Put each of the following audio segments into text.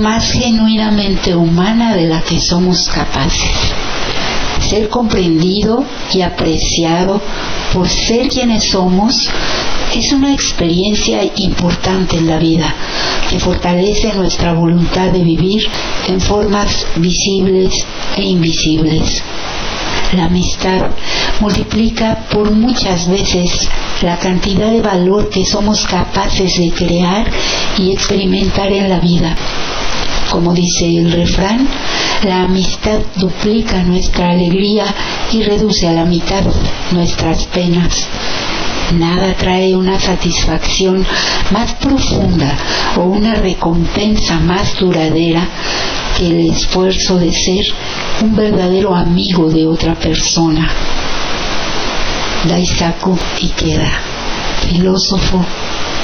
más genuinamente humana de la que somos capaces. Ser comprendido y apreciado por ser quienes somos es una experiencia importante en la vida que fortalece nuestra voluntad de vivir en formas visibles e invisibles. La amistad multiplica por muchas veces la cantidad de valor que somos capaces de crear y experimentar en la vida. Como dice el refrán, la amistad duplica nuestra alegría y reduce a la mitad nuestras penas. Nada trae una satisfacción más profunda o una recompensa más duradera que el esfuerzo de ser un verdadero amigo de otra persona. Daisaku Ikeda, filósofo,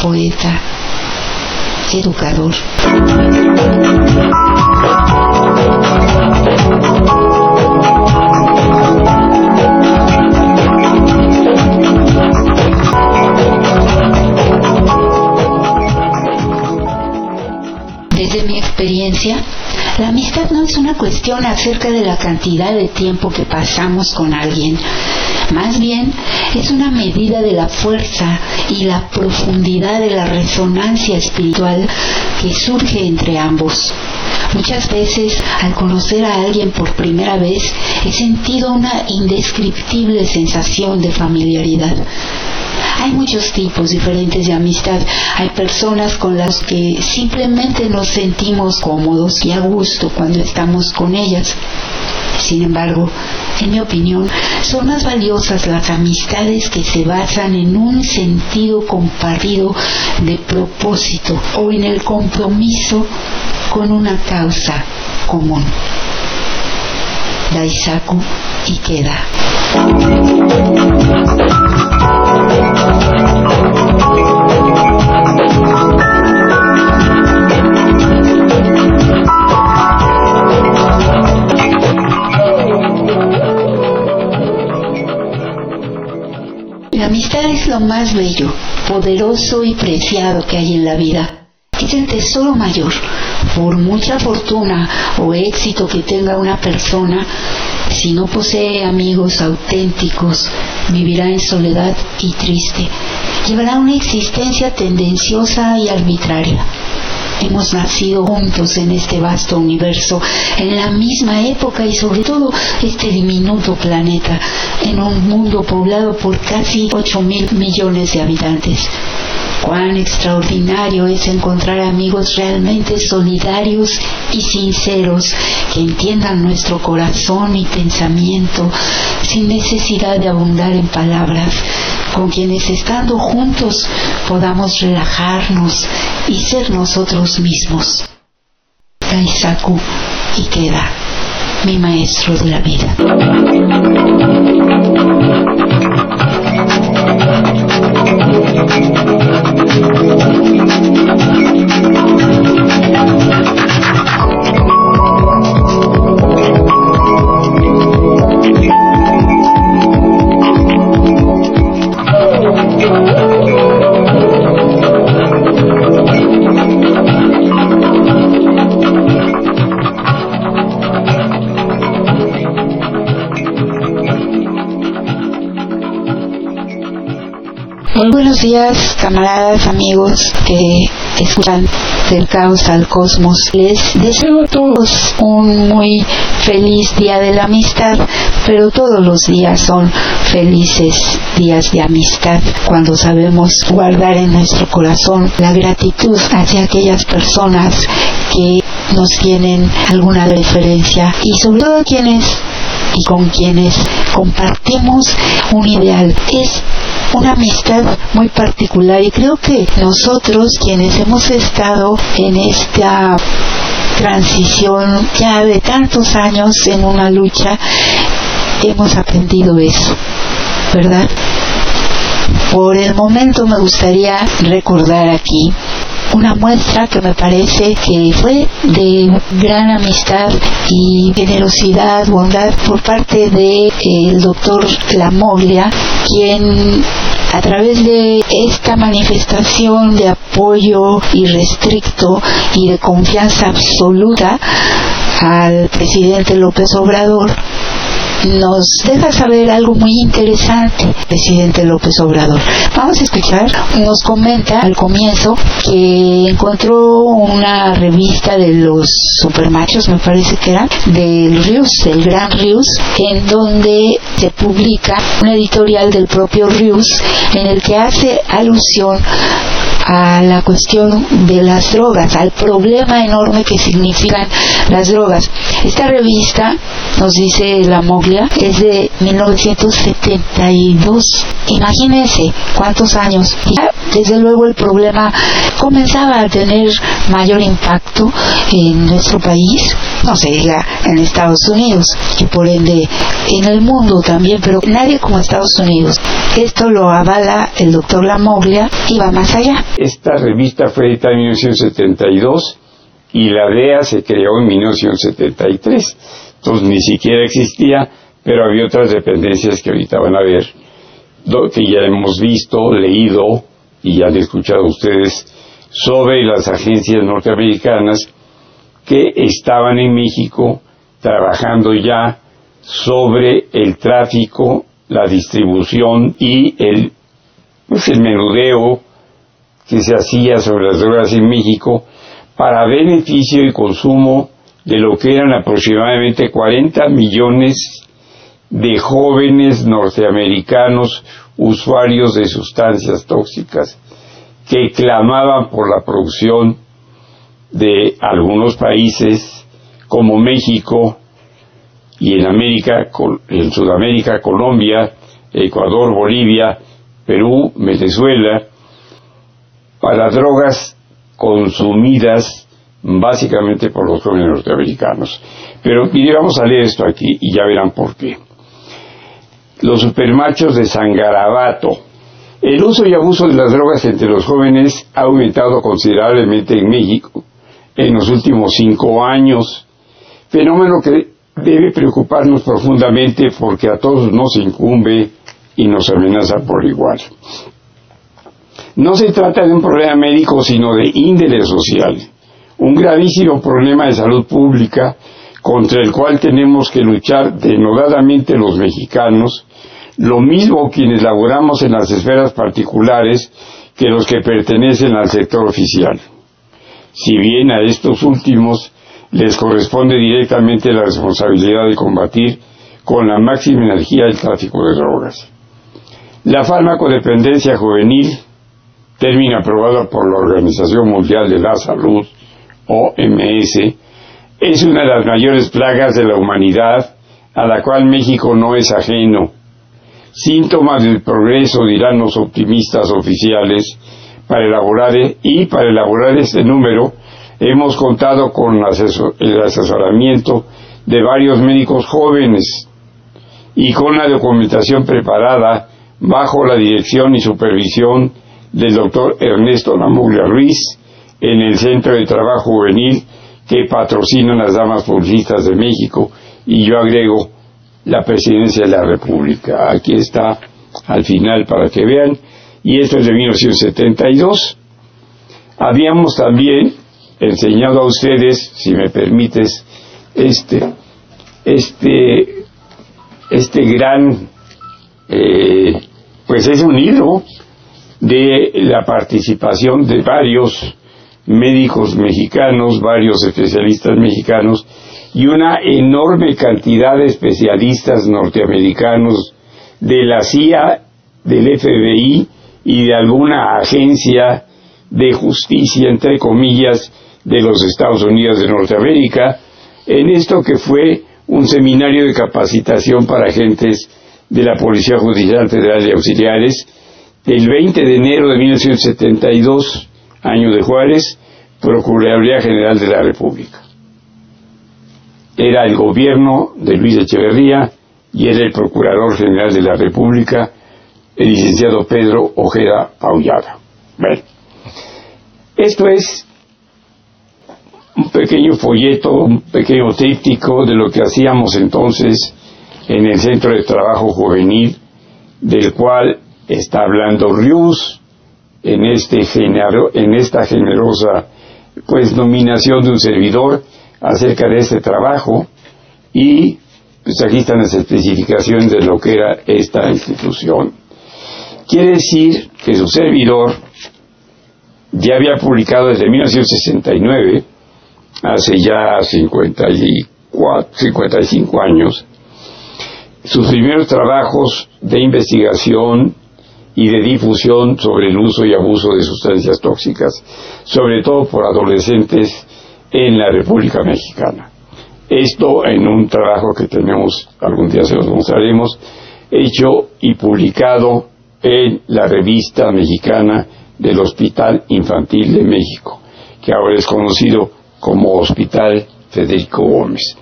poeta, educador. Desde mi experiencia, la amistad no es una cuestión acerca de la cantidad de tiempo que pasamos con alguien. Más bien, es una medida de la fuerza y la profundidad de la resonancia espiritual que surge entre ambos. Muchas veces, al conocer a alguien por primera vez, he sentido una indescriptible sensación de familiaridad. Hay muchos tipos diferentes de amistad. Hay personas con las que simplemente nos sentimos cómodos y a gusto cuando estamos con ellas. Sin embargo, en mi opinión, son más valiosas las amistades que se basan en un sentido compartido de propósito o en el compromiso con una causa común. Daisaku Ikeda. Es lo más bello, poderoso y preciado que hay en la vida. Es el tesoro mayor. Por mucha fortuna o éxito que tenga una persona, si no posee amigos auténticos, vivirá en soledad y triste. Llevará una existencia tendenciosa y arbitraria. Hemos nacido juntos en este vasto universo, en la misma época y sobre todo este diminuto planeta, en un mundo poblado por casi 8 mil millones de habitantes. Cuán extraordinario es encontrar amigos realmente solidarios y sinceros que entiendan nuestro corazón y pensamiento sin necesidad de abundar en palabras, con quienes estando juntos podamos relajarnos y ser nosotros mismos. Daisaku Ikeda, mi maestro de la vida. Días, camaradas, amigos que escuchan del caos al cosmos. Les deseo a todos un muy feliz día de la amistad, pero todos los días son felices días de amistad cuando sabemos guardar en nuestro corazón la gratitud hacia aquellas personas que nos tienen alguna referencia y sobre todo quienes y con quienes compartimos un ideal. Una amistad muy particular y creo que nosotros quienes hemos estado en esta transición ya de tantos años en una lucha, hemos aprendido eso, ¿verdad? Por el momento me gustaría recordar aquí una muestra que me parece que fue de gran amistad y generosidad, bondad por parte de el doctor Lamoglia, quien a través de esta manifestación de apoyo irrestricto y de confianza absoluta al presidente López Obrador, nos deja saber algo muy interesante, presidente López Obrador. Vamos a escuchar, nos comenta al comienzo que encontró una revista de los supermachos, me parece que era, del Rius, del Gran Rius, en donde se publica un editorial del propio Rius en el que hace alusión a la cuestión de las drogas, al problema enorme que significan las drogas. Esta revista, nos dice la Moglia, es de 1972. Imagínense cuántos años. Desde luego el problema comenzaba a tener mayor impacto en nuestro país, no se diga en Estados Unidos, y por ende en el mundo también, pero nadie como Estados Unidos. Esto lo avala el doctor Lamoglia y va más allá. Esta revista fue editada en 1972 y la DEA se creó en 1973. Entonces ni siquiera existía, pero había otras dependencias que ahorita van a ver, que ya hemos visto, leído y ya han escuchado ustedes sobre las agencias norteamericanas que estaban en México trabajando ya sobre el tráfico, la distribución y el, pues el menudeo que se hacía sobre las drogas en México para beneficio y consumo de lo que eran aproximadamente 40 millones de jóvenes norteamericanos usuarios de sustancias tóxicas que clamaban por la producción de algunos países como México y en América, en Sudamérica, Colombia, Ecuador, Bolivia, Perú, Venezuela, para drogas consumidas básicamente por los jóvenes norteamericanos. Pero mire, vamos a leer esto aquí y ya verán por qué. Los supermachos de Sangarabato. El uso y abuso de las drogas entre los jóvenes ha aumentado considerablemente en México en los últimos cinco años, fenómeno que debe preocuparnos profundamente porque a todos nos incumbe y nos amenaza por igual. No se trata de un problema médico, sino de índole social, un gravísimo problema de salud pública contra el cual tenemos que luchar denodadamente los mexicanos, lo mismo quienes laboramos en las esferas particulares que los que pertenecen al sector oficial. si bien a estos últimos les corresponde directamente la responsabilidad de combatir con la máxima energía el tráfico de drogas. La farmacodependencia juvenil, término aprobado por la Organización Mundial de la Salud, OMS, es una de las mayores plagas de la humanidad a la cual México no es ajeno. Síntomas del progreso, dirán los optimistas oficiales, para elaborar y para elaborar este número hemos contado con el asesoramiento de varios médicos jóvenes y con la documentación preparada bajo la dirección y supervisión del doctor Ernesto Namuglia Ruiz en el Centro de Trabajo Juvenil que patrocinan las Damas Publicistas de México y yo agrego la Presidencia de la República. Aquí está al final para que vean y esto es de 1972. Habíamos también enseñado a ustedes, si me permites, este, este, este gran, eh, pues es un hilo de la participación de varios médicos mexicanos, varios especialistas mexicanos y una enorme cantidad de especialistas norteamericanos de la CIA, del FBI y de alguna agencia de justicia, entre comillas, de los Estados Unidos de Norteamérica, en esto que fue un seminario de capacitación para agentes de la Policía Judicial Federal y Auxiliares, el 20 de enero de 1972, año de Juárez, Procuraduría General de la República. Era el gobierno de Luis Echeverría y era el Procurador General de la República, el licenciado Pedro Ojeda Paullada. Bueno, esto es un pequeño folleto, un pequeño tríptico de lo que hacíamos entonces en el Centro de Trabajo Juvenil, del cual está hablando Rius en, este en esta generosa pues nominación de un servidor acerca de este trabajo y pues aquí están las especificaciones de lo que era esta institución. Quiere decir que su servidor ya había publicado desde 1969, hace ya 54, 55 años, sus primeros trabajos de investigación y de difusión sobre el uso y abuso de sustancias tóxicas, sobre todo por adolescentes en la República Mexicana. Esto en un trabajo que tenemos, algún día se los mostraremos, hecho y publicado en la revista mexicana del Hospital Infantil de México, que ahora es conocido como Hospital Federico Gómez.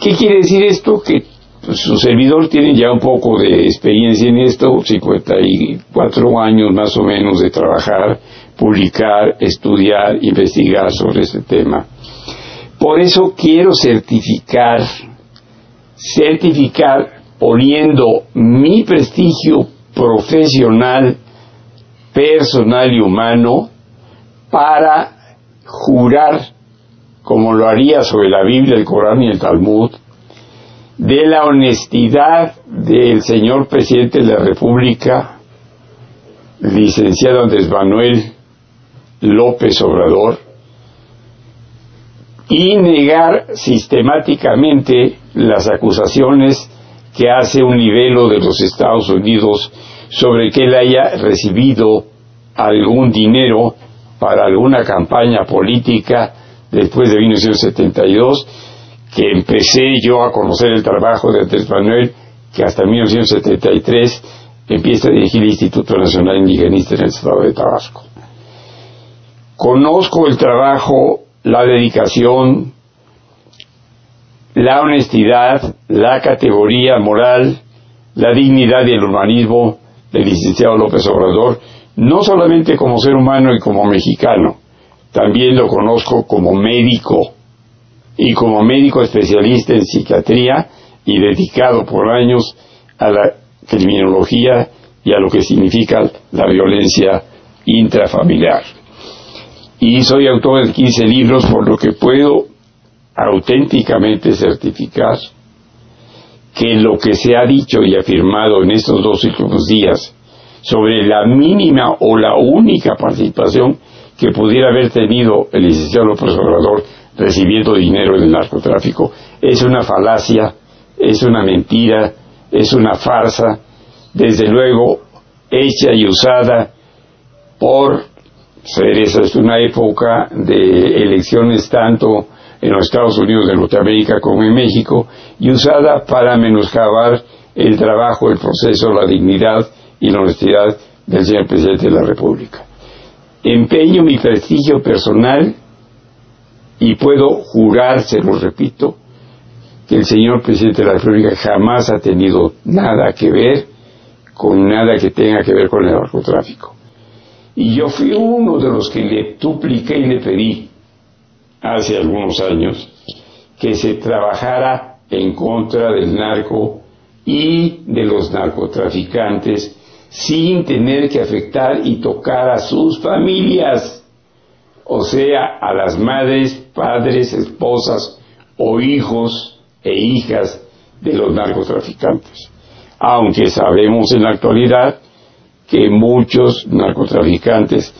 ¿Qué quiere decir esto? Que pues, su servidor tiene ya un poco de experiencia en esto, 54 años más o menos de trabajar, publicar, estudiar, investigar sobre este tema. Por eso quiero certificar, certificar poniendo mi prestigio profesional, personal y humano para jurar, como lo haría sobre la Biblia, el Corán y el Talmud, de la honestidad del señor presidente de la República, licenciado Andrés Manuel López Obrador, y negar sistemáticamente las acusaciones que hace un nivelo de los Estados Unidos sobre que él haya recibido algún dinero para alguna campaña política después de 1972, que empecé yo a conocer el trabajo de Andrés Manuel, que hasta 1973 empieza a dirigir el Instituto Nacional Indigenista en el estado de Tabasco. Conozco el trabajo, la dedicación, la honestidad, la categoría moral, la dignidad y el humanismo del licenciado López Obrador, no solamente como ser humano y como mexicano, también lo conozco como médico y como médico especialista en psiquiatría y dedicado por años a la criminología y a lo que significa la violencia intrafamiliar. Y soy autor de 15 libros, por lo que puedo auténticamente certificar que lo que se ha dicho y afirmado en estos dos últimos días sobre la mínima o la única participación que pudiera haber tenido el licenciado López Obrador recibiendo dinero del narcotráfico es una falacia, es una mentira, es una farsa, desde luego hecha y usada por seres, es una época de elecciones tanto en los Estados Unidos de Norteamérica como en México y usada para menoscabar el trabajo, el proceso, la dignidad y la honestidad del señor presidente de la República. Empeño mi prestigio personal y puedo jurar, se lo repito, que el señor presidente de la República jamás ha tenido nada que ver con nada que tenga que ver con el narcotráfico. Y yo fui uno de los que le dupliqué y le pedí hace algunos años que se trabajara en contra del narco y de los narcotraficantes sin tener que afectar y tocar a sus familias, o sea, a las madres, padres, esposas o hijos e hijas de los narcotraficantes. Aunque sabemos en la actualidad que muchos narcotraficantes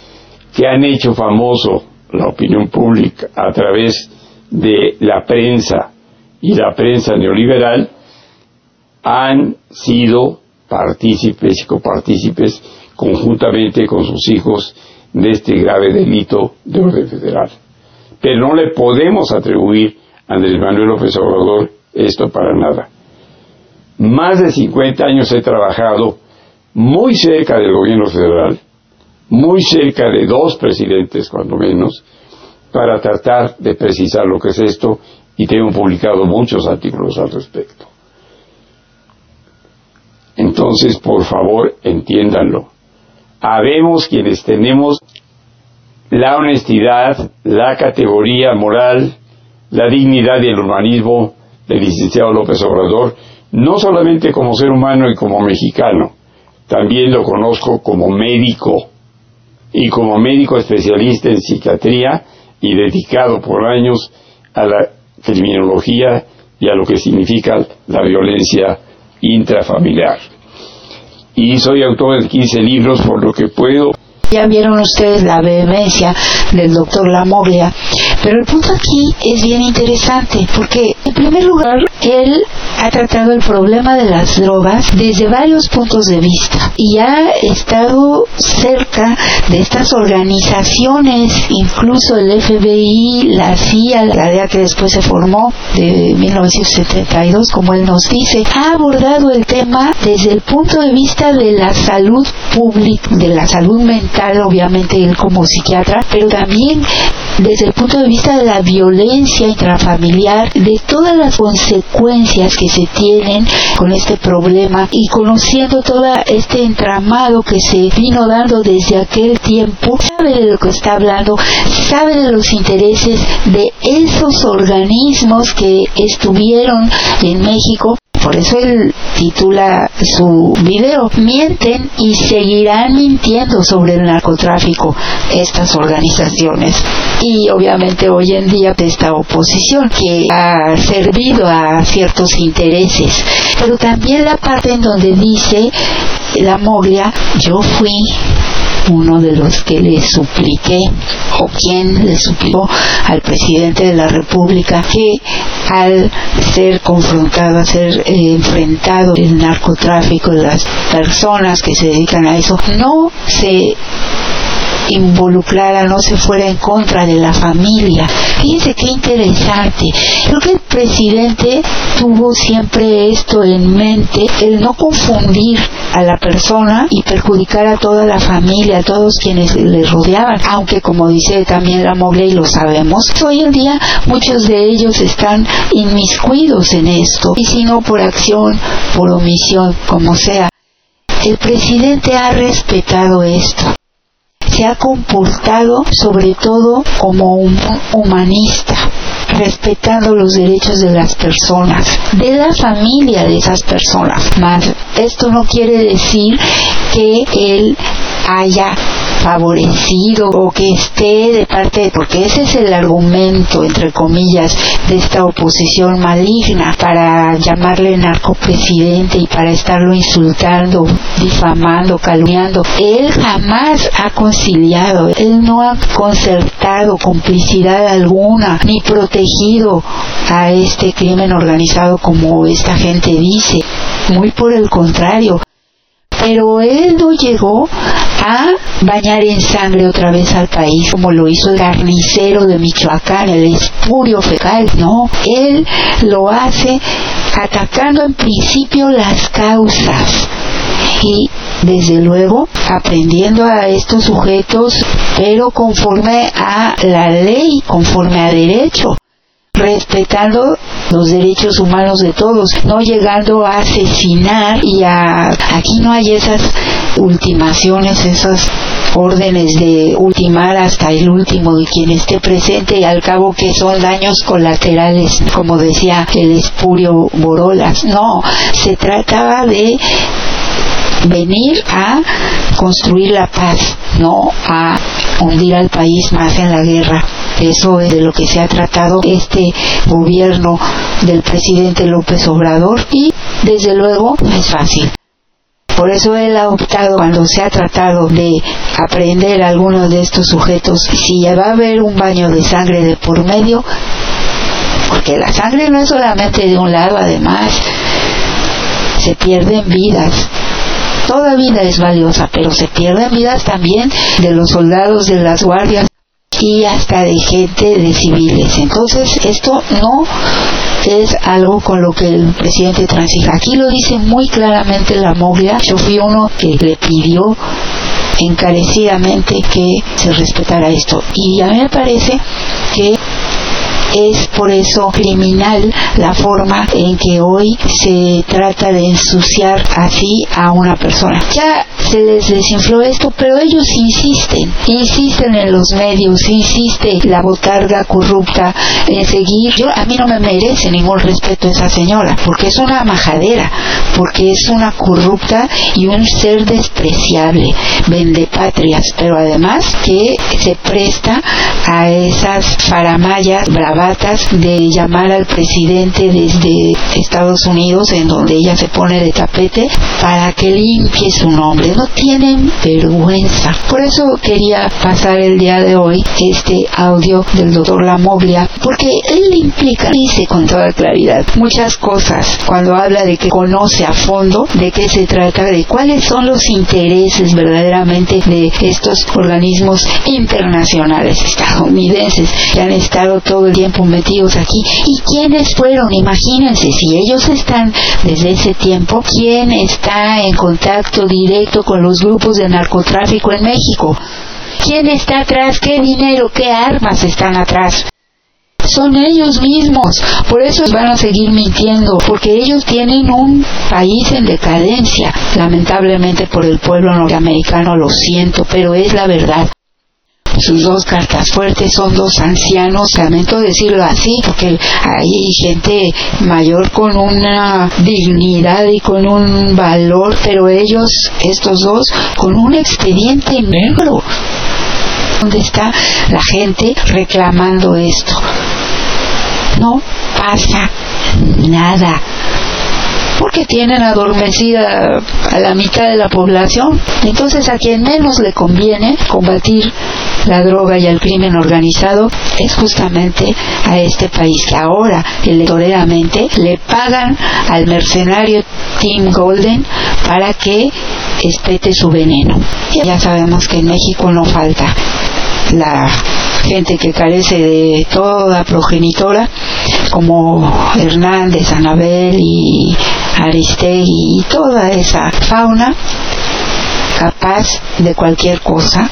que han hecho famoso la opinión pública a través de la prensa y la prensa neoliberal han sido partícipes y copartícipes conjuntamente con sus hijos de este grave delito de orden federal. Pero no le podemos atribuir a Andrés Manuel López Obrador esto para nada. Más de 50 años he trabajado muy cerca del gobierno federal, muy cerca de dos presidentes cuando menos, para tratar de precisar lo que es esto y tengo publicado muchos artículos al respecto. Entonces, por favor, entiéndanlo. Habemos quienes tenemos la honestidad, la categoría moral, la dignidad y el humanismo del licenciado López Obrador, no solamente como ser humano y como mexicano, también lo conozco como médico y como médico especialista en psiquiatría y dedicado por años a la criminología y a lo que significa la violencia intrafamiliar. Y soy autor de 15 libros, por lo que puedo ya vieron ustedes la vehemencia del doctor Lamoglia. Pero el punto aquí es bien interesante porque, en primer lugar, él ha tratado el problema de las drogas desde varios puntos de vista y ha estado cerca de estas organizaciones, incluso el FBI, la CIA, la DEA que después se formó de 1972, como él nos dice, ha abordado el tema desde el punto de vista de la salud pública, de la salud mental obviamente él como psiquiatra, pero también desde el punto de vista de la violencia intrafamiliar, de todas las consecuencias se tienen con este problema y conociendo todo este entramado que se vino dando desde aquel tiempo, sabe de lo que está hablando, sabe de los intereses de esos organismos que estuvieron en México por eso él titula su video, mienten y seguirán mintiendo sobre el narcotráfico estas organizaciones. Y obviamente hoy en día esta oposición que ha servido a ciertos intereses. Pero también la parte en donde dice la moglia, yo fui uno de los que le supliqué o quien le suplicó al presidente de la República que al ser confrontado, a ser eh, enfrentado el narcotráfico, las personas que se dedican a eso, no se involucrara, no se fuera en contra de la familia. Fíjense qué interesante. Creo que el presidente tuvo siempre esto en mente, el no confundir a la persona y perjudicar a toda la familia, a todos quienes le rodeaban, aunque como dice también la y lo sabemos, hoy en día muchos de ellos están inmiscuidos en esto, y si no por acción, por omisión, como sea. El presidente ha respetado esto se ha comportado sobre todo como un humanista respetando los derechos de las personas, de la familia de esas personas. Más esto no quiere decir que él haya favorecido o que esté de parte, porque ese es el argumento, entre comillas, de esta oposición maligna para llamarle narcopresidente y para estarlo insultando, difamando, calumniando. Él jamás ha conciliado, él no ha concertado complicidad alguna, ni protegido a este crimen organizado como esta gente dice. Muy por el contrario, pero él no llegó a bañar en sangre otra vez al país como lo hizo el carnicero de Michoacán, el espurio fecal, no, él lo hace atacando en principio las causas y desde luego aprendiendo a estos sujetos pero conforme a la ley, conforme a derecho respetando los derechos humanos de todos, no llegando a asesinar y a aquí no hay esas ultimaciones, esas órdenes de ultimar hasta el último de quien esté presente y al cabo que son daños colaterales, como decía el espurio Borolas. No, se trataba de venir a construir la paz, no a hundir al país más en la guerra. Eso es de lo que se ha tratado este gobierno del presidente López Obrador y desde luego no es fácil. Por eso él ha optado cuando se ha tratado de aprender a algunos de estos sujetos si va a haber un baño de sangre de por medio, porque la sangre no es solamente de un lado, además se pierden vidas. Toda vida es valiosa, pero se pierden vidas también de los soldados de las guardias y hasta de gente de civiles. Entonces, esto no es algo con lo que el presidente transija. Aquí lo dice muy claramente la Moglia. Yo fui uno que le pidió encarecidamente que se respetara esto. Y a mí me parece que es por eso criminal la forma en que hoy se trata de ensuciar así a una persona. Ya se les desinfló esto, pero ellos insisten, insisten en los medios, insiste la botarga corrupta en seguir. Yo, a mí no me merece ningún respeto esa señora, porque es una majadera, porque es una corrupta y un ser despreciable, vende patrias, pero además que se presta a esas faramayas bravas de llamar al presidente desde Estados Unidos, en donde ella se pone de tapete, para que limpie su nombre. No tienen vergüenza. Por eso quería pasar el día de hoy este audio del doctor Lamoglia, porque él implica, dice con toda claridad, muchas cosas cuando habla de que conoce a fondo de qué se trata, de cuáles son los intereses verdaderamente de estos organismos internacionales estadounidenses que han estado todo el tiempo metidos aquí. ¿Y quiénes fueron? Imagínense, si ellos están desde ese tiempo, ¿quién está en contacto directo con los grupos de narcotráfico en México? ¿Quién está atrás? ¿Qué dinero? ¿Qué armas están atrás? son ellos mismos. Por eso van a seguir mintiendo, porque ellos tienen un país en decadencia. Lamentablemente por el pueblo norteamericano lo siento, pero es la verdad sus dos cartas fuertes son dos ancianos, lamento decirlo así, porque hay gente mayor con una dignidad y con un valor, pero ellos, estos dos, con un expediente negro. ¿Dónde está la gente reclamando esto? No pasa nada porque tienen adormecida a la mitad de la población. Entonces a quien menos le conviene combatir la droga y el crimen organizado es justamente a este país que ahora electoralmente le pagan al mercenario Tim Golden para que espete su veneno. Ya sabemos que en México no falta la gente que carece de toda progenitora, como Hernández, Anabel y Aristegui y toda esa fauna capaz de cualquier cosa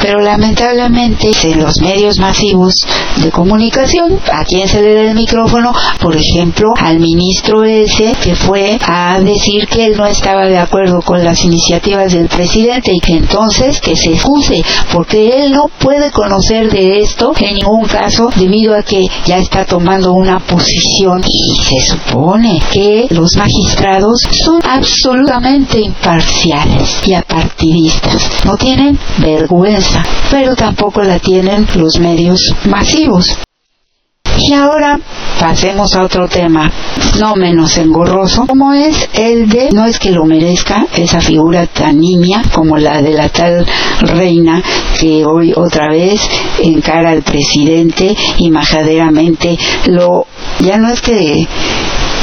Pero lamentablemente en los medios masivos de comunicación, ¿a quién se le da el micrófono? Por ejemplo, al ministro ese que fue a decir que él no estaba de acuerdo con las iniciativas del presidente y que entonces que se excuse porque él no puede conocer de esto en ningún caso debido a que ya está tomando una posición y se supone que los magistrados son absolutamente imparciales y apartidistas. No tienen vergüenza, pero tampoco la tienen los medios masivos. Y ahora pasemos a otro tema, no menos engorroso, como es el de, no es que lo merezca, esa figura tan nimia como la de la tal reina que hoy otra vez encara al presidente y majaderamente lo, ya no es que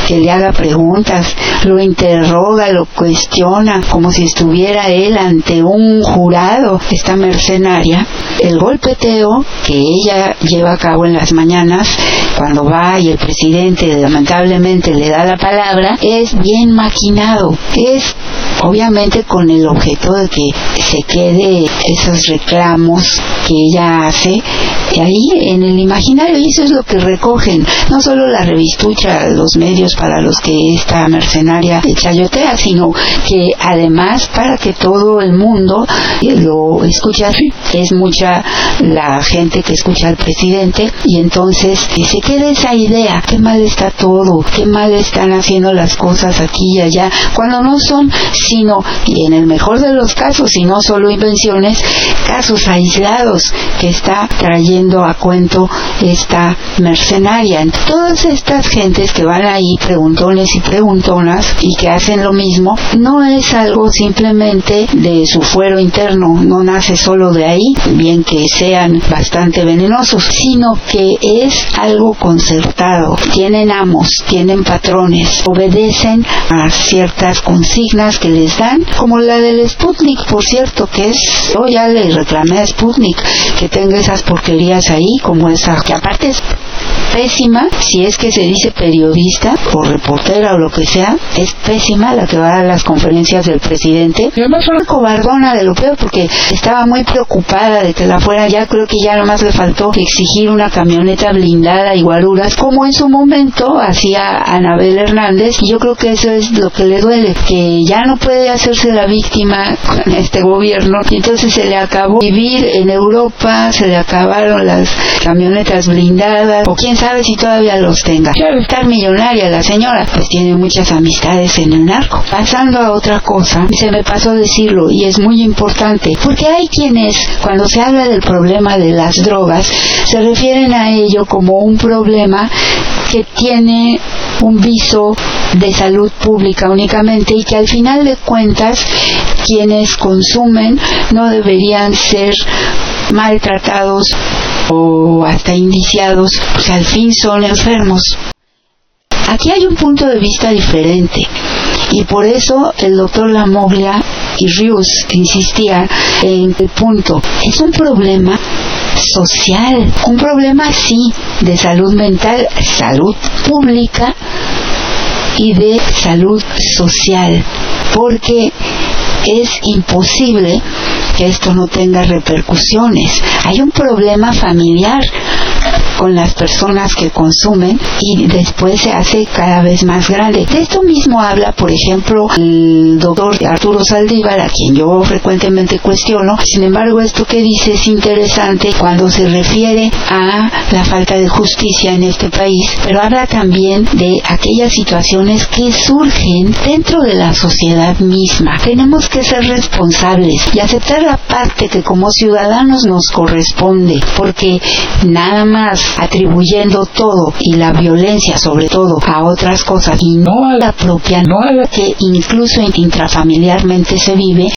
que le haga preguntas, lo interroga, lo cuestiona, como si estuviera él ante un jurado, esta mercenaria. El golpeteo que ella lleva a cabo en las mañanas, cuando va y el presidente lamentablemente le da la palabra, es bien maquinado, es obviamente con el objeto de que se quede esos reclamos que ella hace ahí en el imaginario y eso es lo que recogen no solo la revistucha los medios para los que esta mercenaria chayotea sino que además para que todo el mundo lo escuche es mucha la gente que escucha al presidente y entonces que se quede esa idea qué mal está todo qué mal están haciendo las cosas aquí y allá cuando no son sino, y en el mejor de los casos, y no solo invenciones, casos aislados que está trayendo a cuento esta mercenaria. Todas estas gentes que van ahí, preguntones y preguntonas, y que hacen lo mismo, no es algo simplemente de su fuero interno, no nace solo de ahí, bien que sean bastante venenosos, sino que es algo concertado. Tienen amos, tienen patrones, obedecen a ciertas consignas que les dan, como la del Sputnik, por cierto, que es, yo ya le reclamé a Sputnik que tenga esas porquerías ahí, como esa, que aparte es pésima, si es que se dice periodista o reportera o lo que sea, es pésima la que va a las conferencias del presidente. Y además una cobardona de lo peor porque estaba muy preocupada de que la fuera, ya creo que ya nomás le faltó exigir una camioneta blindada y guaruras, como en su momento hacía Anabel Hernández, y yo creo que eso es lo que le duele, que ya no puede hacerse la víctima con este gobierno, y entonces se le acabó vivir en Europa, se le acabaron las camionetas blindadas, o quién sabe si todavía los tenga. Claro, estar millonaria la señora, pues tiene muchas amistades en el narco. Pasando a otra cosa, se me pasó decirlo y es muy importante, porque hay quienes, cuando se habla del problema de las drogas, se refieren a ello como un problema que tiene un viso de salud pública únicamente y que al final de cuentas quienes consumen no deberían ser maltratados o hasta indiciados, pues al fin son enfermos. Aquí hay un punto de vista diferente y por eso el doctor Lamoglia y Rius insistían en el punto, es un problema social, un problema sí de salud mental, salud pública y de salud social, porque es imposible que esto no tenga repercusiones. Hay un problema familiar con las personas que consumen y después se hace cada vez más grande. De esto mismo habla, por ejemplo, el doctor Arturo Saldívar, a quien yo frecuentemente cuestiono. Sin embargo, esto que dice es interesante cuando se refiere a la falta de justicia en este país, pero habla también de aquellas situaciones que surgen dentro de la sociedad misma. Tenemos que ser responsables y aceptar la parte que como ciudadanos nos corresponde, porque nada más atribuyendo todo y la violencia sobre todo a otras cosas y no a la propia, no a la que incluso intrafamiliarmente se vive,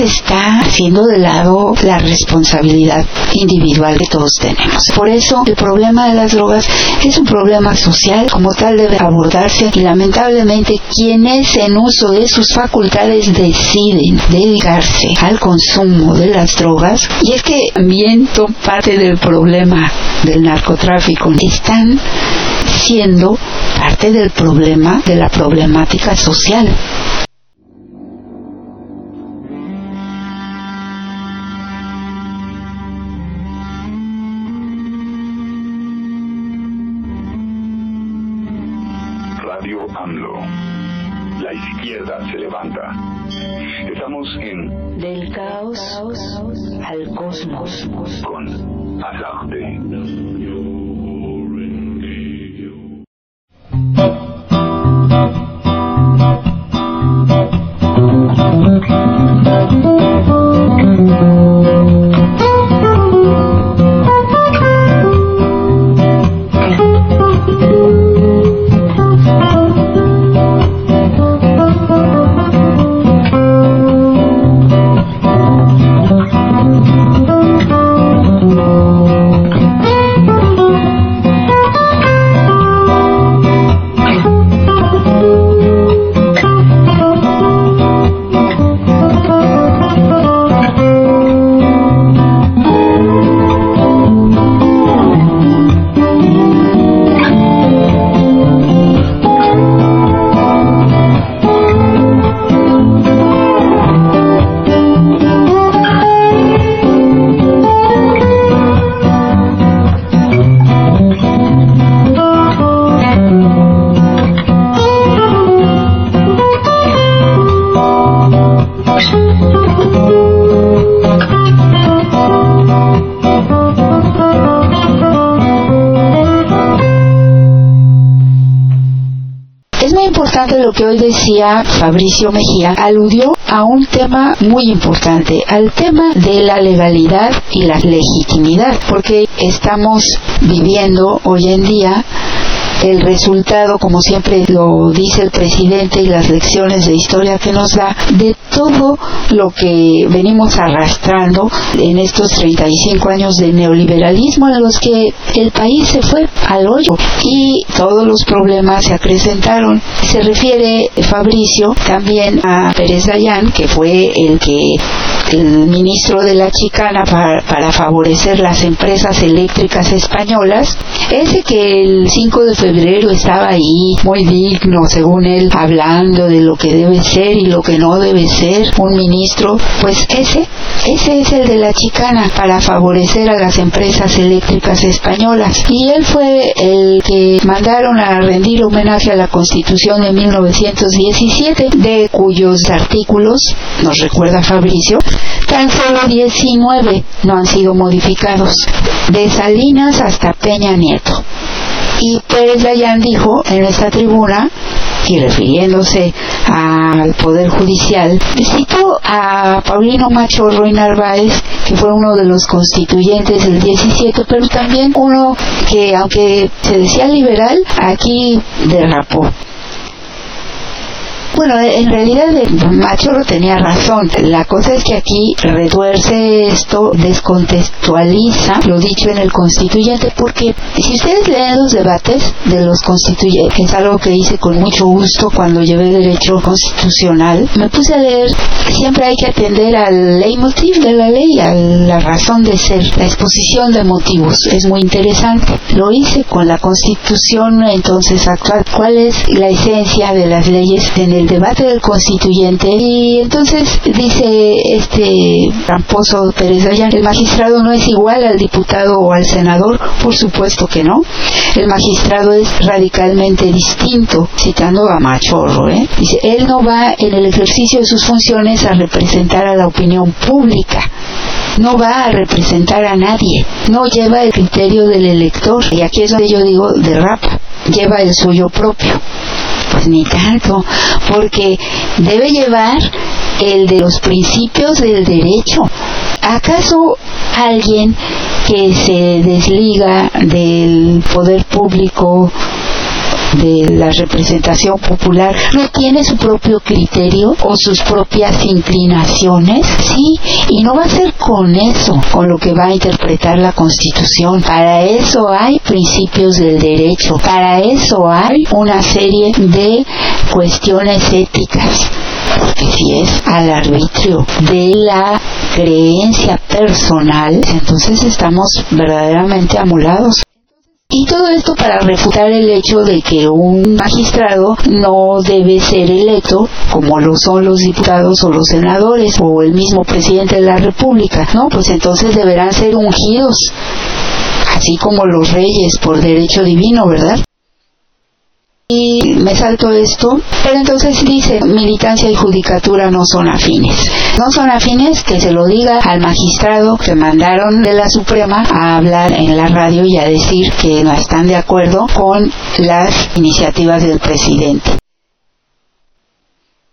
está haciendo de lado la responsabilidad individual que todos tenemos. Por eso el problema de las drogas es un problema social, como tal debe abordarse y lamentablemente quienes en uso de sus facultades deciden dedicarse al consumo de las drogas y es que son parte del problema del narcotráfico están siendo parte del problema de la problemática social. Estamos en Del caos al cosmos. con Alarde. Fabricio Mejía, aludió a un tema muy importante, al tema de la legalidad y la legitimidad, porque estamos viviendo hoy en día el resultado, como siempre lo dice el presidente y las lecciones de historia que nos da, de todo lo que venimos arrastrando en estos 35 años de neoliberalismo en los que el país se fue al hoyo y todos los problemas se acrecentaron. Se refiere Fabricio también a Pérez Dayán, que fue el que el ministro de la chicana para, para favorecer las empresas eléctricas españolas, ese que el 5 de febrero estaba ahí muy digno, según él, hablando de lo que debe ser y lo que no debe ser un ministro, pues ese, ese es el de la chicana para favorecer a las empresas eléctricas españolas. Y él fue el que mandaron a rendir homenaje a la Constitución de 1917, de cuyos artículos, nos recuerda Fabricio, tan solo 19 no han sido modificados, de Salinas hasta Peña Nieto. Y Pérez Dayán dijo en esta tribuna, y refiriéndose al Poder Judicial, citó a Paulino Machorro y Narváez, que fue uno de los constituyentes del 17, pero también uno que, aunque se decía liberal, aquí derrapó. Bueno, en realidad el Machorro tenía razón. La cosa es que aquí retuerce esto, descontextualiza lo dicho en el constituyente, porque si ustedes leen los debates de los constituyentes, que es algo que hice con mucho gusto cuando llevé derecho constitucional, me puse a leer, siempre hay que atender al leitmotiv de la ley, a la razón de ser, la exposición de motivos. Es muy interesante. Lo hice con la constitución entonces actual. ¿Cuál es la esencia de las leyes en el debate del constituyente y entonces dice este tramposo Pérez Dayán, el magistrado no es igual al diputado o al senador, por supuesto que no. El magistrado es radicalmente distinto, citando a Machorro, ¿eh? dice, él no va en el ejercicio de sus funciones a representar a la opinión pública, no va a representar a nadie, no lleva el criterio del elector, y aquí es donde yo digo derrapa, lleva el suyo propio. Porque debe llevar el de los principios del derecho. ¿Acaso alguien que se desliga del poder público de la representación popular no tiene su propio criterio o sus propias inclinaciones sí y no va a ser con eso con lo que va a interpretar la constitución. Para eso hay principios del derecho para eso hay una serie de cuestiones éticas porque si es al arbitrio de la creencia personal entonces estamos verdaderamente amolados y todo esto para refutar el hecho de que un magistrado no debe ser electo como lo son los diputados o los senadores o el mismo presidente de la República, ¿no? Pues entonces deberán ser ungidos, así como los reyes por derecho divino, ¿verdad? Y me salto esto, pero entonces dice, militancia y judicatura no son afines. No son afines que se lo diga al magistrado que mandaron de la Suprema a hablar en la radio y a decir que no están de acuerdo con las iniciativas del presidente.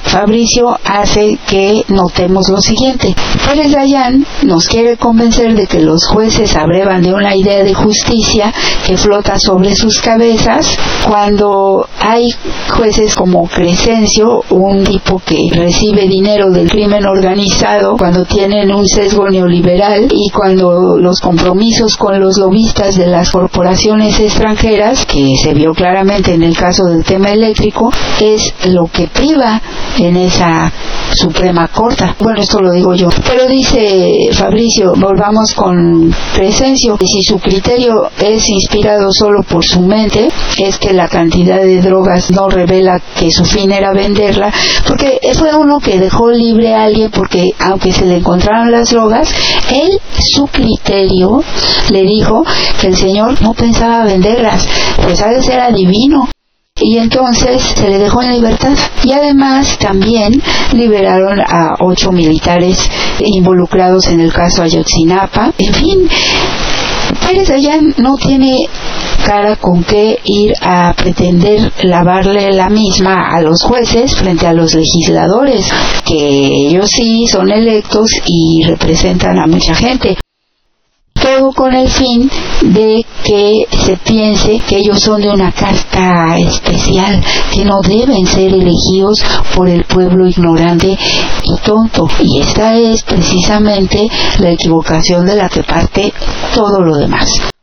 Fabricio hace que notemos lo siguiente. Pérez Dayan nos quiere convencer de que los jueces abrevan de una idea de justicia que flota sobre sus cabezas cuando hay jueces como Crescencio, un tipo que recibe dinero del crimen organizado, cuando tienen un sesgo neoliberal y cuando los compromisos con los lobistas de las corporaciones extranjeras, que se vio claramente en el caso del tema eléctrico, es lo que priva en esa Suprema Corte. Bueno, esto lo digo yo. Pero dice Fabricio, volvamos con Crescencio, que si su criterio es inspirado solo por su mente, es que la cantidad de drogas no revela que su fin era venderla, porque fue uno que dejó libre a alguien porque aunque se le encontraron las drogas, él, su criterio, le dijo que el señor no pensaba venderlas, pues a veces era divino y entonces se le dejó en libertad y además también liberaron a ocho militares involucrados en el caso Ayotzinapa. En fin Pérez Dayan no tiene cara con qué ir a pretender lavarle la misma a los jueces frente a los legisladores, que ellos sí son electos y representan a mucha gente todo con el fin de que se piense que ellos son de una casta especial, que no deben ser elegidos por el pueblo ignorante y tonto. Y esta es precisamente la equivocación de la que parte todo lo demás.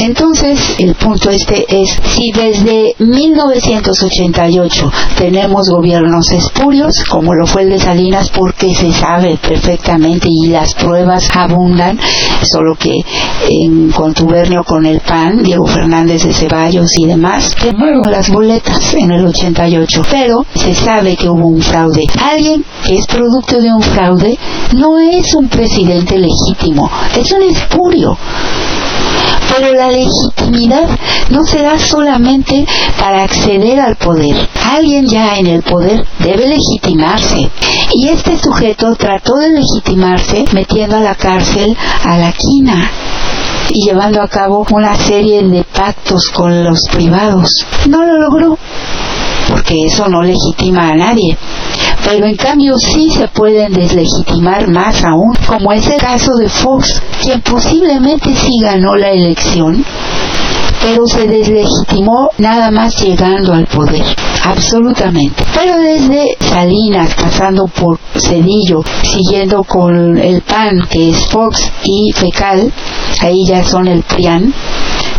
Entonces, el punto este es, si desde 1988 tenemos gobiernos espurios, como lo fue el de Salinas, porque se sabe perfectamente y las pruebas abundan, solo que en contubernio con el PAN, Diego Fernández de Ceballos y demás, quemaron las boletas en el 88, pero se sabe que hubo un fraude. Alguien que es producto de un fraude no es un presidente legítimo, es un espurio. Pero la legitimidad no se da solamente para acceder al poder. Alguien ya en el poder debe legitimarse. Y este sujeto trató de legitimarse metiendo a la cárcel a la quina y llevando a cabo una serie de pactos con los privados. No lo logró, porque eso no legitima a nadie. Pero en cambio sí se pueden deslegitimar más aún, como es el caso de Fox, quien posiblemente sí ganó la elección, pero se deslegitimó nada más llegando al poder, absolutamente. Pero desde Salinas, pasando por Cedillo, siguiendo con el PAN, que es Fox, y Fecal, ahí ya son el PRIAN,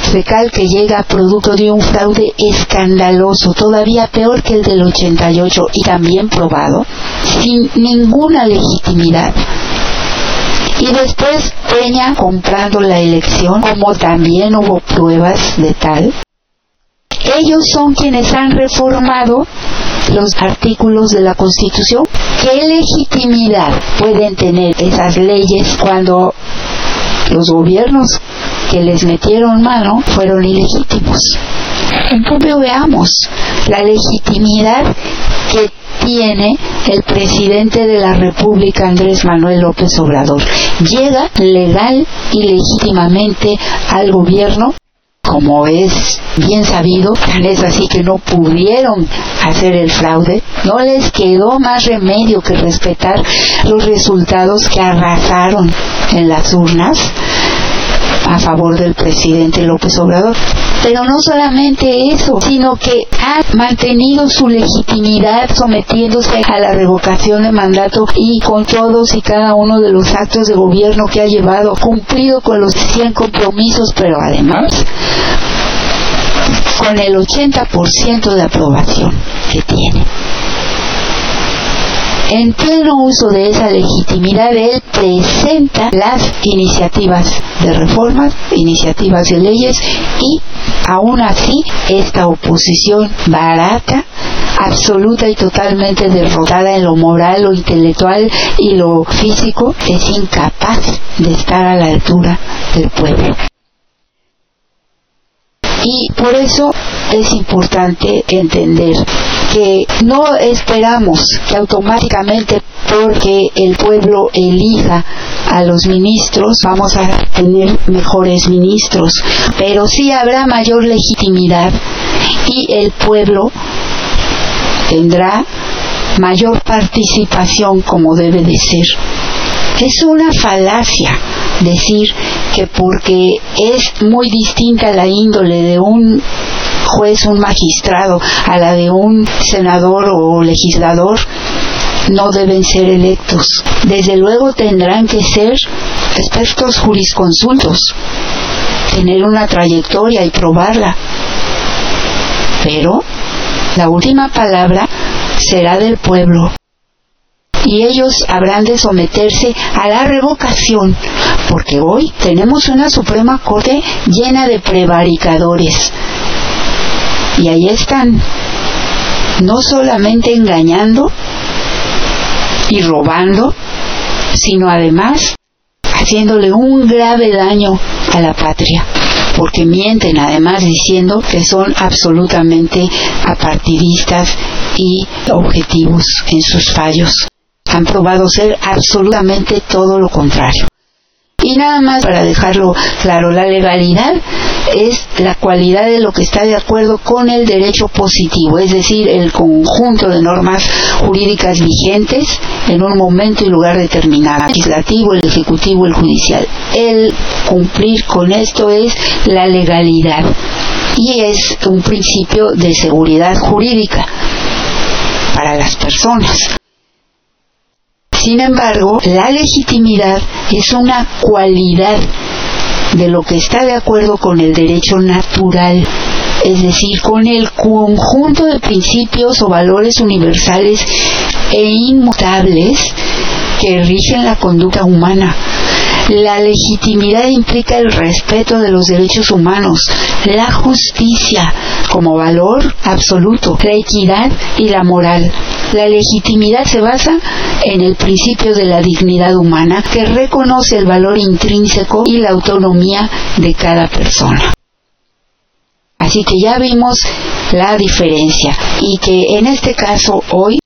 fecal que llega producto de un fraude escandaloso, todavía peor que el del 88 y también probado, sin ninguna legitimidad. Y después Peña comprando la elección, como también hubo pruebas de tal. Ellos son quienes han reformado los artículos de la Constitución. ¿Qué legitimidad pueden tener esas leyes cuando los gobiernos que les metieron mano fueron ilegítimos. En cambio veamos la legitimidad que tiene el presidente de la República, Andrés Manuel López Obrador. Llega legal y legítimamente al gobierno como es bien sabido, tan es así que no pudieron hacer el fraude, no les quedó más remedio que respetar los resultados que arrasaron en las urnas a favor del presidente López Obrador. Pero no solamente eso, sino que ha mantenido su legitimidad sometiéndose a la revocación de mandato y con todos y cada uno de los actos de gobierno que ha llevado, cumplido con los 100 compromisos, pero además con el 80% de aprobación que tiene en pleno uso de esa legitimidad, él presenta las iniciativas de reformas, iniciativas de leyes y aún así esta oposición barata, absoluta y totalmente derrotada en lo moral, lo intelectual y lo físico, es incapaz de estar a la altura del pueblo. Y por eso es importante entender que no esperamos que automáticamente porque el pueblo elija a los ministros vamos a tener mejores ministros, pero sí habrá mayor legitimidad y el pueblo tendrá mayor participación como debe de ser. Es una falacia decir que porque es muy distinta la índole de un juez, un magistrado, a la de un senador o legislador, no deben ser electos. Desde luego tendrán que ser expertos jurisconsultos, tener una trayectoria y probarla. Pero la última palabra será del pueblo y ellos habrán de someterse a la revocación, porque hoy tenemos una Suprema Corte llena de prevaricadores. Y ahí están, no solamente engañando y robando, sino además haciéndole un grave daño a la patria porque mienten además diciendo que son absolutamente apartidistas y objetivos en sus fallos. Han probado ser absolutamente todo lo contrario. Y nada más para dejarlo claro, la legalidad es la cualidad de lo que está de acuerdo con el derecho positivo, es decir, el conjunto de normas jurídicas vigentes en un momento y lugar determinado, el legislativo, el ejecutivo, el judicial. El cumplir con esto es la legalidad y es un principio de seguridad jurídica para las personas. Sin embargo, la legitimidad es una cualidad de lo que está de acuerdo con el derecho natural, es decir, con el conjunto de principios o valores universales e inmutables que rigen la conducta humana. La legitimidad implica el respeto de los derechos humanos, la justicia como valor absoluto, la equidad y la moral. La legitimidad se basa en el principio de la dignidad humana que reconoce el valor intrínseco y la autonomía de cada persona. Así que ya vimos la diferencia y que en este caso hoy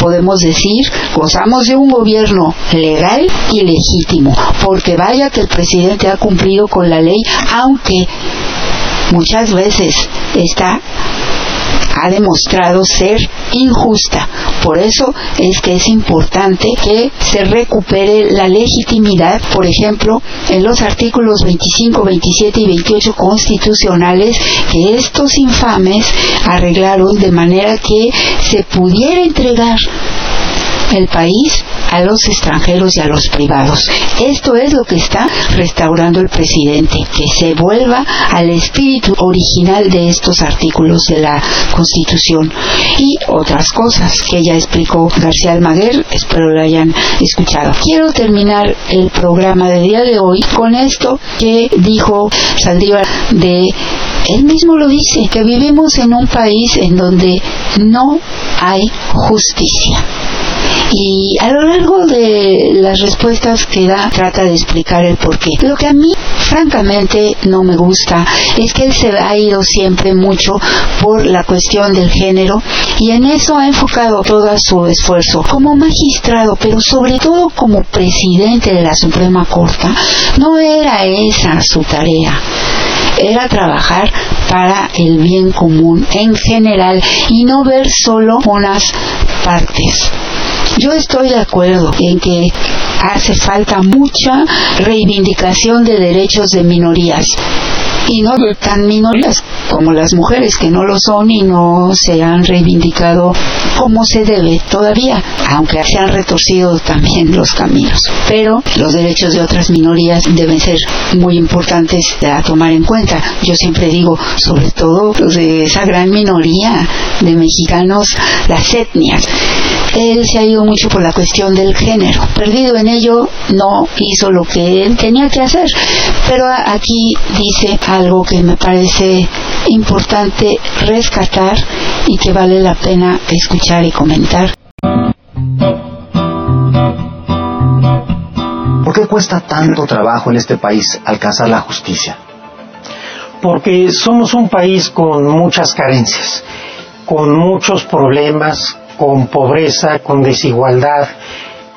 podemos decir, gozamos de un gobierno legal y legítimo, porque vaya que el presidente ha cumplido con la ley, aunque muchas veces está ha demostrado ser injusta. Por eso es que es importante que se recupere la legitimidad, por ejemplo, en los artículos 25, 27 y 28 constitucionales que estos infames arreglaron de manera que se pudiera entregar el país a los extranjeros y a los privados. Esto es lo que está restaurando el presidente, que se vuelva al espíritu original de estos artículos de la Constitución y otras cosas que ya explicó García Almaguer, espero lo hayan escuchado. Quiero terminar el programa del día de hoy con esto que dijo Saldívar de él mismo lo dice, que vivimos en un país en donde no hay justicia y a lo largo de las respuestas que da trata de explicar el porqué. Lo que a mí francamente no me gusta es que él se ha ido siempre mucho por la cuestión del género y en eso ha enfocado todo su esfuerzo como magistrado, pero sobre todo como presidente de la Suprema Corte. No era esa su tarea era trabajar para el bien común en general y no ver solo unas partes. Yo estoy de acuerdo en que hace falta mucha reivindicación de derechos de minorías y no tan minorías como las mujeres que no lo son y no se han reivindicado como se debe todavía, aunque se han retorcido también los caminos. Pero los derechos de otras minorías deben ser muy importantes a tomar en cuenta. Yo siempre digo, sobre todo los de esa gran minoría de mexicanos, las etnias. Él se ha ido mucho por la cuestión del género. Perdido en ello, no hizo lo que él tenía que hacer. Pero aquí dice algo que me parece importante rescatar y que vale la pena escuchar y comentar. ¿Por qué cuesta tanto trabajo en este país alcanzar la justicia? Porque somos un país con muchas carencias, con muchos problemas, con pobreza, con desigualdad,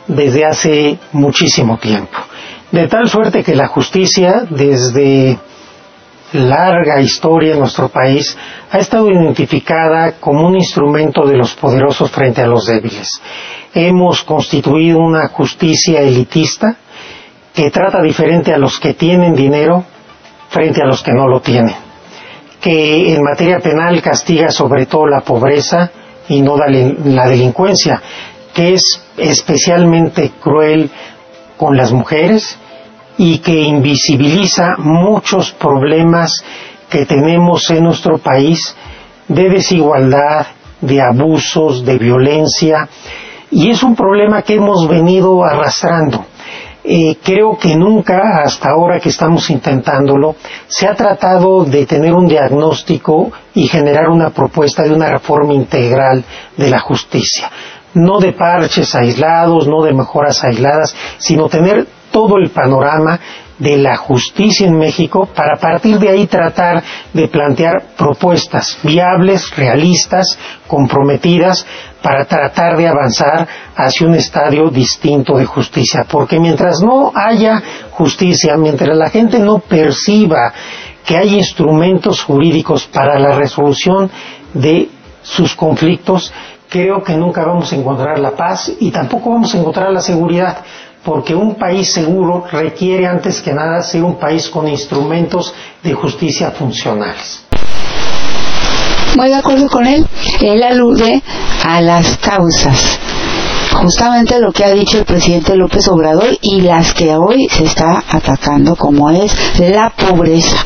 desde hace muchísimo tiempo. De tal suerte que la justicia, desde larga historia en nuestro país, ha estado identificada como un instrumento de los poderosos frente a los débiles. Hemos constituido una justicia elitista que trata diferente a los que tienen dinero frente a los que no lo tienen, que en materia penal castiga sobre todo la pobreza y no la delincuencia, que es especialmente cruel con las mujeres y que invisibiliza muchos problemas que tenemos en nuestro país de desigualdad, de abusos, de violencia, y es un problema que hemos venido arrastrando. Eh, creo que nunca, hasta ahora que estamos intentándolo, se ha tratado de tener un diagnóstico y generar una propuesta de una reforma integral de la justicia. No de parches aislados, no de mejoras aisladas, sino tener todo el panorama de la justicia en México para partir de ahí tratar de plantear propuestas viables, realistas, comprometidas para tratar de avanzar hacia un estadio distinto de justicia. Porque mientras no haya justicia, mientras la gente no perciba que hay instrumentos jurídicos para la resolución de sus conflictos, creo que nunca vamos a encontrar la paz y tampoco vamos a encontrar la seguridad porque un país seguro requiere antes que nada ser un país con instrumentos de justicia funcionales. Muy de acuerdo con él. Él alude a las causas justamente lo que ha dicho el presidente López Obrador y las que hoy se está atacando como es la pobreza.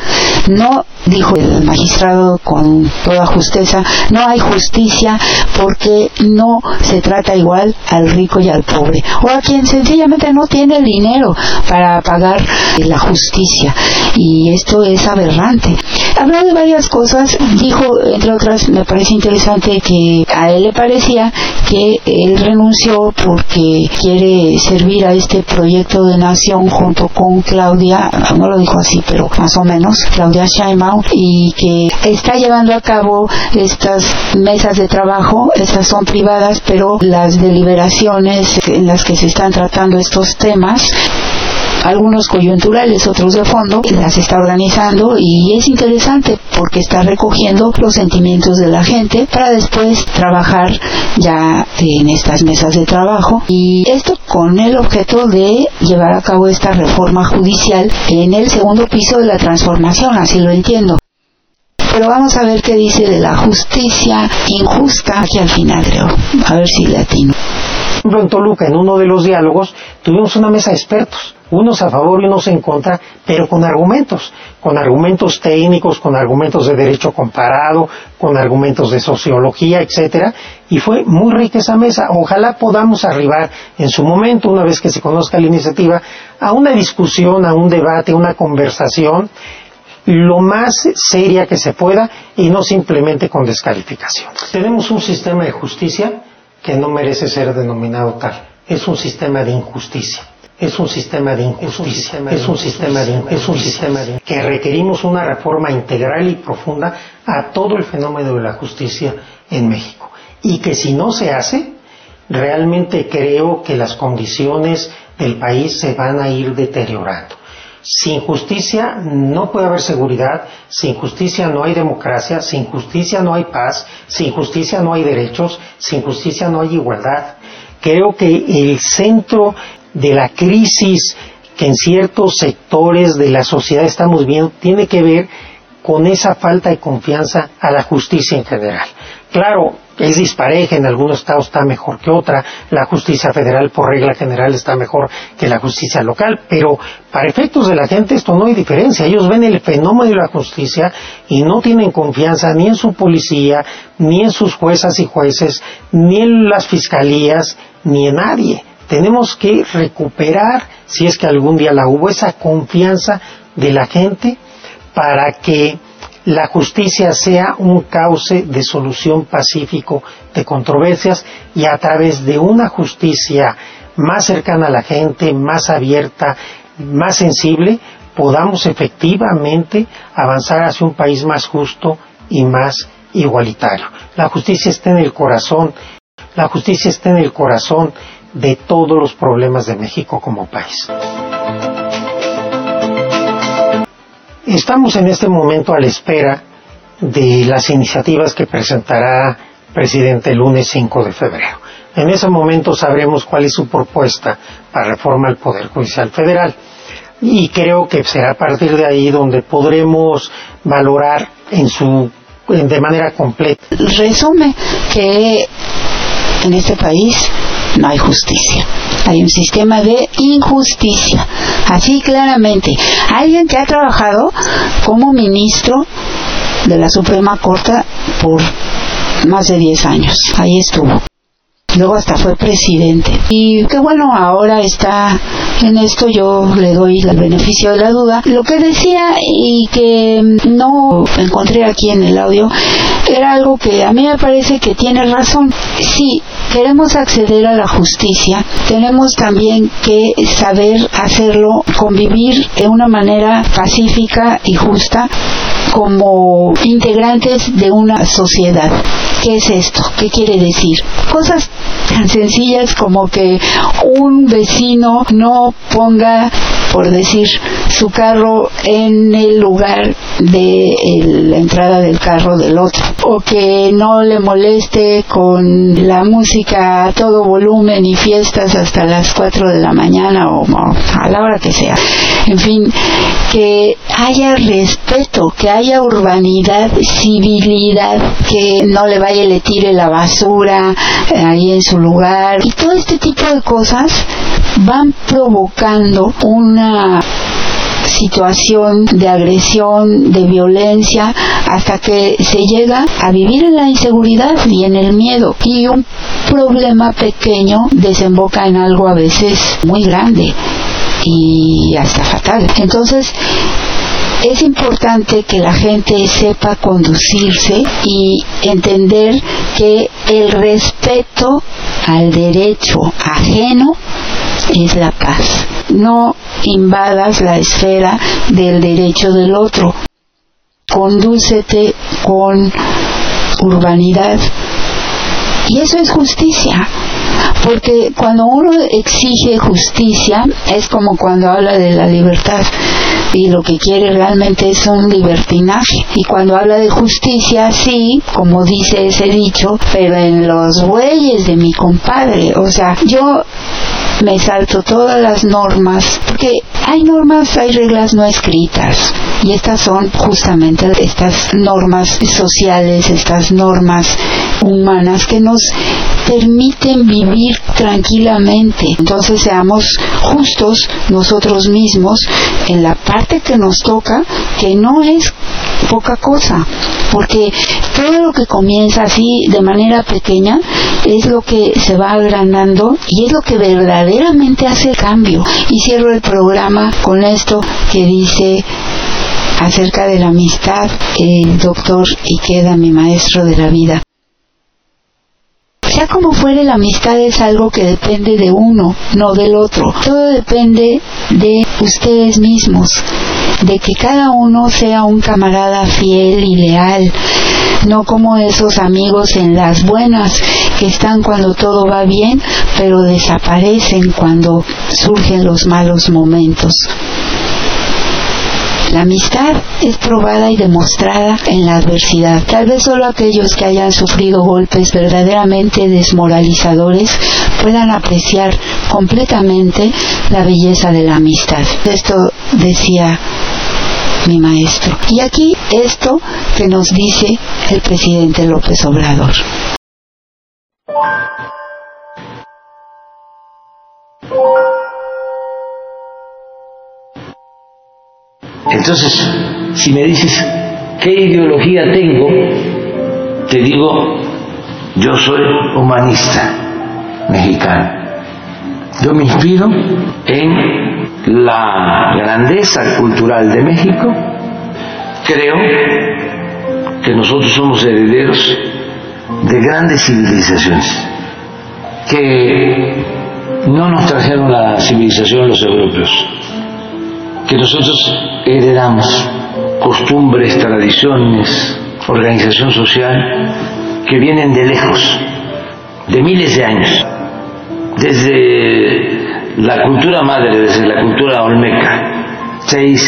No dijo el magistrado con toda justeza, no hay justicia porque no se trata igual al rico y al pobre, o a quien sencillamente no tiene el dinero para pagar la justicia. Y esto es aberrante. Habló de varias cosas, dijo, entre otras, me parece interesante que a él le parecía que él renunció porque quiere servir a este proyecto de nación junto con Claudia, no lo dijo así, pero más o menos, Claudia Sheinbaum, y que está llevando a cabo estas mesas de trabajo, estas son privadas, pero las deliberaciones en las que se están tratando estos temas algunos coyunturales, otros de fondo, las está organizando y es interesante porque está recogiendo los sentimientos de la gente para después trabajar ya en estas mesas de trabajo y esto con el objeto de llevar a cabo esta reforma judicial en el segundo piso de la transformación, así lo entiendo pero vamos a ver qué dice de la justicia injusta aquí al final creo. A ver si le atino. En Toluca, en uno de los diálogos, tuvimos una mesa de expertos, unos a favor y unos en contra, pero con argumentos, con argumentos técnicos, con argumentos de derecho comparado, con argumentos de sociología, etcétera, y fue muy rica esa mesa. Ojalá podamos arribar en su momento, una vez que se conozca la iniciativa, a una discusión, a un debate, a una conversación lo más seria que se pueda y no simplemente con descalificación. Tenemos un sistema de justicia que no merece ser denominado tal. Es un sistema de injusticia. Es un sistema de injusticia. Es un sistema de es un sistema de que requerimos una reforma integral y profunda a todo el fenómeno de la justicia en México. Y que si no se hace, realmente creo que las condiciones del país se van a ir deteriorando. Sin justicia no puede haber seguridad, sin justicia no hay democracia, sin justicia no hay paz, sin justicia no hay derechos, sin justicia no hay igualdad. Creo que el centro de la crisis que en ciertos sectores de la sociedad estamos viendo tiene que ver con esa falta de confianza a la justicia en general. Claro, es dispareja, en algunos estados está mejor que otra, la justicia federal por regla general está mejor que la justicia local, pero para efectos de la gente esto no hay diferencia, ellos ven el fenómeno de la justicia y no tienen confianza ni en su policía, ni en sus juezas y jueces, ni en las fiscalías, ni en nadie. Tenemos que recuperar, si es que algún día la hubo, esa confianza de la gente para que la justicia sea un cauce de solución pacífico de controversias y a través de una justicia más cercana a la gente, más abierta, más sensible, podamos efectivamente avanzar hacia un país más justo y más igualitario. La justicia está en el corazón, la justicia está en el corazón de todos los problemas de México como país. Estamos en este momento a la espera de las iniciativas que presentará el presidente el lunes 5 de febrero. En ese momento sabremos cuál es su propuesta para reforma al Poder Judicial Federal y creo que será a partir de ahí donde podremos valorar en su de manera completa. Resume que en este país no hay justicia. Hay un sistema de injusticia. Así claramente. Alguien que ha trabajado como ministro de la Suprema Corte por más de 10 años. Ahí estuvo. Luego hasta fue presidente. Y qué bueno, ahora está en esto, yo le doy el beneficio de la duda. Lo que decía y que no encontré aquí en el audio era algo que a mí me parece que tiene razón. Si queremos acceder a la justicia, tenemos también que saber hacerlo, convivir de una manera pacífica y justa como integrantes de una sociedad. ¿Qué es esto? ¿Qué quiere decir? Cosas tan sencillas como que un vecino no ponga, por decir, su carro en el lugar de la entrada del carro del otro o que no le moleste con la música a todo volumen y fiestas hasta las 4 de la mañana o, a la hora que sea. En fin, que haya respeto, que haya urbanidad, civilidad, que no le vaya y le tire la basura eh, ahí en su lugar y todo este tipo de cosas van provocando una situación de agresión, de violencia, hasta que se llega a vivir en la inseguridad y en el miedo. Y un problema pequeño desemboca en algo a veces muy grande y hasta fatal. Entonces, es importante que la gente sepa conducirse y entender que el respeto al derecho ajeno es la paz. No invadas la esfera del derecho del otro. Condúcete con urbanidad. Y eso es justicia. Porque cuando uno exige justicia es como cuando habla de la libertad y lo que quiere realmente es un libertinaje. Y cuando habla de justicia, sí, como dice ese dicho, pero en los bueyes de mi compadre. O sea, yo me salto todas las normas, porque hay normas, hay reglas no escritas, y estas son justamente estas normas sociales, estas normas humanas que nos permiten vivir tranquilamente. Entonces seamos justos nosotros mismos en la parte que nos toca, que no es poca cosa, porque todo lo que comienza así de manera pequeña es lo que se va agrandando y es lo que verdaderamente hace el cambio. Y cierro el programa con esto que dice acerca de la amistad el doctor Ikeda, mi maestro de la vida. Sea como fuere, la amistad es algo que depende de uno, no del otro. Todo depende de ustedes mismos, de que cada uno sea un camarada fiel y leal, no como esos amigos en las buenas que están cuando todo va bien, pero desaparecen cuando surgen los malos momentos. La amistad es probada y demostrada en la adversidad. Tal vez solo aquellos que hayan sufrido golpes verdaderamente desmoralizadores puedan apreciar completamente la belleza de la amistad. Esto decía mi maestro. Y aquí esto que nos dice el presidente López Obrador. Entonces, si me dices, ¿qué ideología tengo? Te digo, yo soy humanista mexicano. Yo me inspiro en la grandeza cultural de México. Creo que nosotros somos herederos de grandes civilizaciones que no nos trajeron la civilización los europeos que nosotros heredamos, costumbres, tradiciones, organización social, que vienen de lejos, de miles de años, desde la cultura madre, desde la cultura olmeca, seis,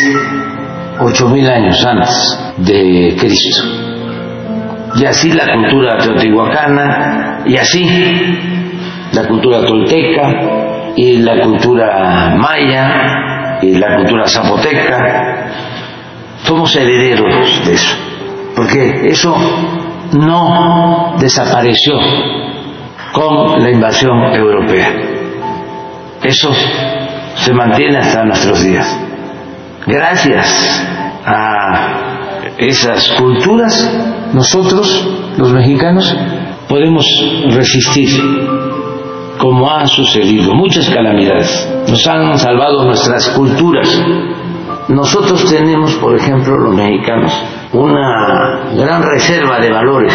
ocho mil años antes de Cristo. Y así la cultura teotihuacana, y así la cultura tolteca, y la cultura maya, y la cultura zapoteca. Somos herederos de eso, porque eso no desapareció con la invasión europea. Eso se mantiene hasta nuestros días. Gracias a esas culturas, nosotros, los mexicanos, podemos resistir, como ha sucedido, muchas calamidades. Nos han salvado nuestras culturas. Nosotros tenemos, por ejemplo, los mexicanos, una gran reserva de valores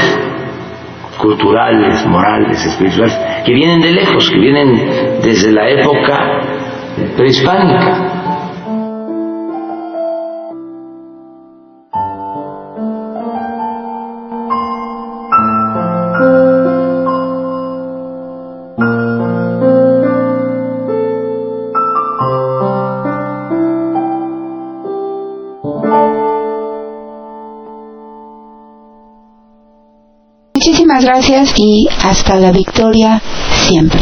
culturales, morales, espirituales, que vienen de lejos, que vienen desde la época prehispánica. Hasta la victoria siempre.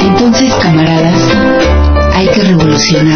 Entonces, camaradas, hay que revolucionar